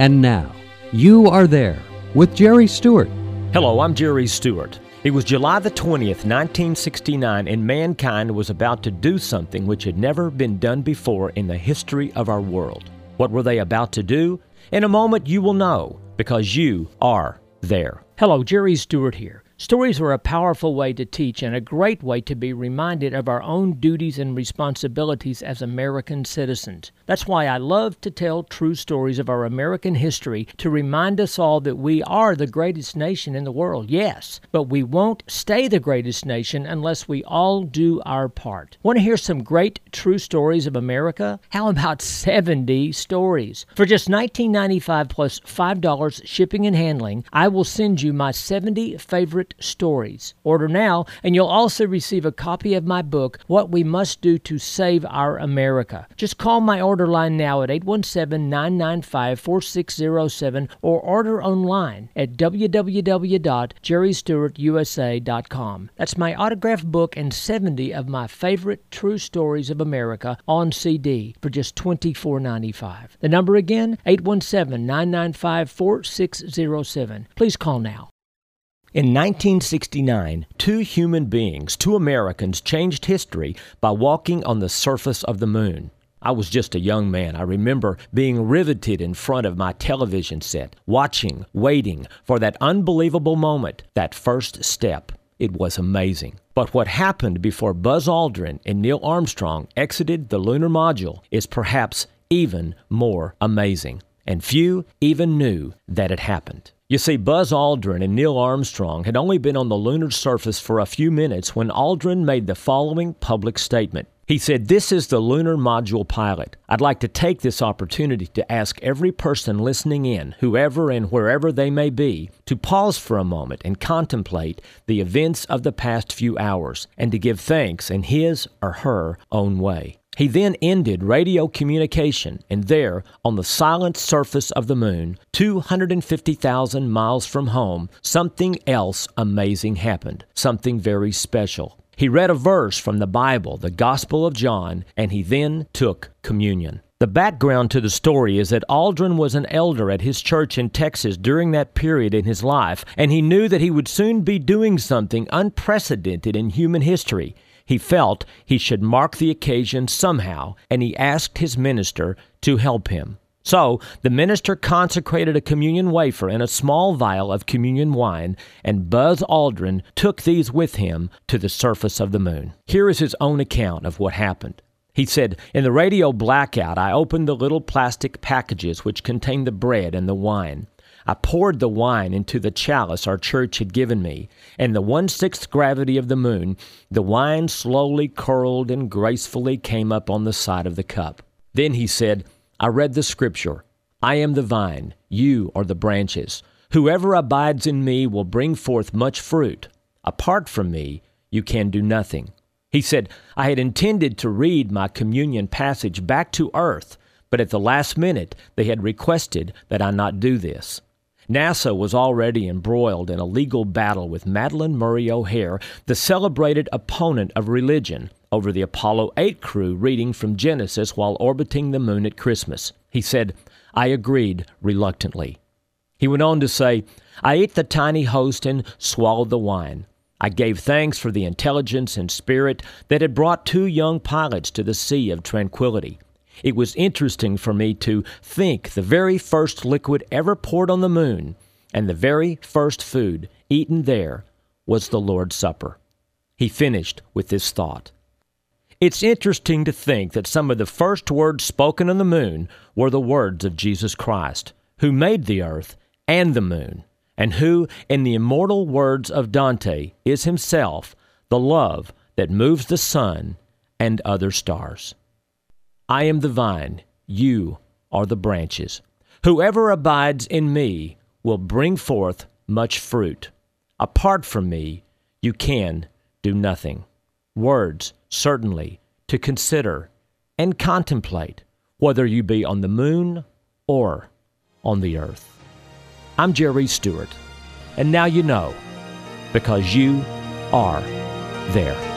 And now, you are there with Jerry Stewart. Hello, I'm Jerry Stewart. It was July the 20th, 1969, and mankind was about to do something which had never been done before in the history of our world. What were they about to do? In a moment, you will know because you are there. Hello, Jerry Stewart here. Stories are a powerful way to teach and a great way to be reminded of our own duties and responsibilities as American citizens. That's why I love to tell true stories of our American history to remind us all that we are the greatest nation in the world, yes, but we won't stay the greatest nation unless we all do our part. Want to hear some great true stories of America? How about 70 stories? For just $19.95 plus $5 shipping and handling, I will send you my 70 favorite stories. Order now, and you'll also receive a copy of my book, What We Must Do to Save Our America. Just call my order line now at 817 995 4607 or order online at www.jerrystewartusa.com. That's my autographed book and 70 of my favorite true stories of America on CD for just $24.95. The number again, 817 995 4607. Please call now. In 1969, two human beings, two Americans, changed history by walking on the surface of the moon. I was just a young man. I remember being riveted in front of my television set, watching, waiting for that unbelievable moment, that first step. It was amazing. But what happened before Buzz Aldrin and Neil Armstrong exited the lunar module is perhaps even more amazing. And few even knew that it happened. You see, Buzz Aldrin and Neil Armstrong had only been on the lunar surface for a few minutes when Aldrin made the following public statement. He said, This is the lunar module pilot. I'd like to take this opportunity to ask every person listening in, whoever and wherever they may be, to pause for a moment and contemplate the events of the past few hours and to give thanks in his or her own way. He then ended radio communication, and there, on the silent surface of the moon, 250,000 miles from home, something else amazing happened, something very special. He read a verse from the Bible, the Gospel of John, and he then took communion. The background to the story is that Aldrin was an elder at his church in Texas during that period in his life, and he knew that he would soon be doing something unprecedented in human history. He felt he should mark the occasion somehow, and he asked his minister to help him. So the minister consecrated a communion wafer and a small vial of communion wine, and Buzz Aldrin took these with him to the surface of the moon. Here is his own account of what happened. He said, In the radio blackout, I opened the little plastic packages which contained the bread and the wine. I poured the wine into the chalice our church had given me, and the one sixth gravity of the moon, the wine slowly curled and gracefully came up on the side of the cup. Then he said, I read the scripture I am the vine, you are the branches. Whoever abides in me will bring forth much fruit. Apart from me, you can do nothing. He said, I had intended to read my communion passage back to earth, but at the last minute they had requested that I not do this. NASA was already embroiled in a legal battle with Madalyn Murray O'Hair, the celebrated opponent of religion, over the Apollo 8 crew reading from Genesis while orbiting the moon at Christmas. He said, I agreed reluctantly. He went on to say, I ate the tiny host and swallowed the wine. I gave thanks for the intelligence and spirit that had brought two young pilots to the sea of tranquility. It was interesting for me to think the very first liquid ever poured on the moon and the very first food eaten there was the Lord's Supper. He finished with this thought. It's interesting to think that some of the first words spoken on the moon were the words of Jesus Christ, who made the earth and the moon and who, in the immortal words of Dante, is himself the love that moves the sun and other stars. I am the vine, you are the branches. Whoever abides in me will bring forth much fruit. Apart from me, you can do nothing. Words, certainly, to consider and contemplate, whether you be on the moon or on the earth. I'm Jerry Stewart, and now you know because you are there.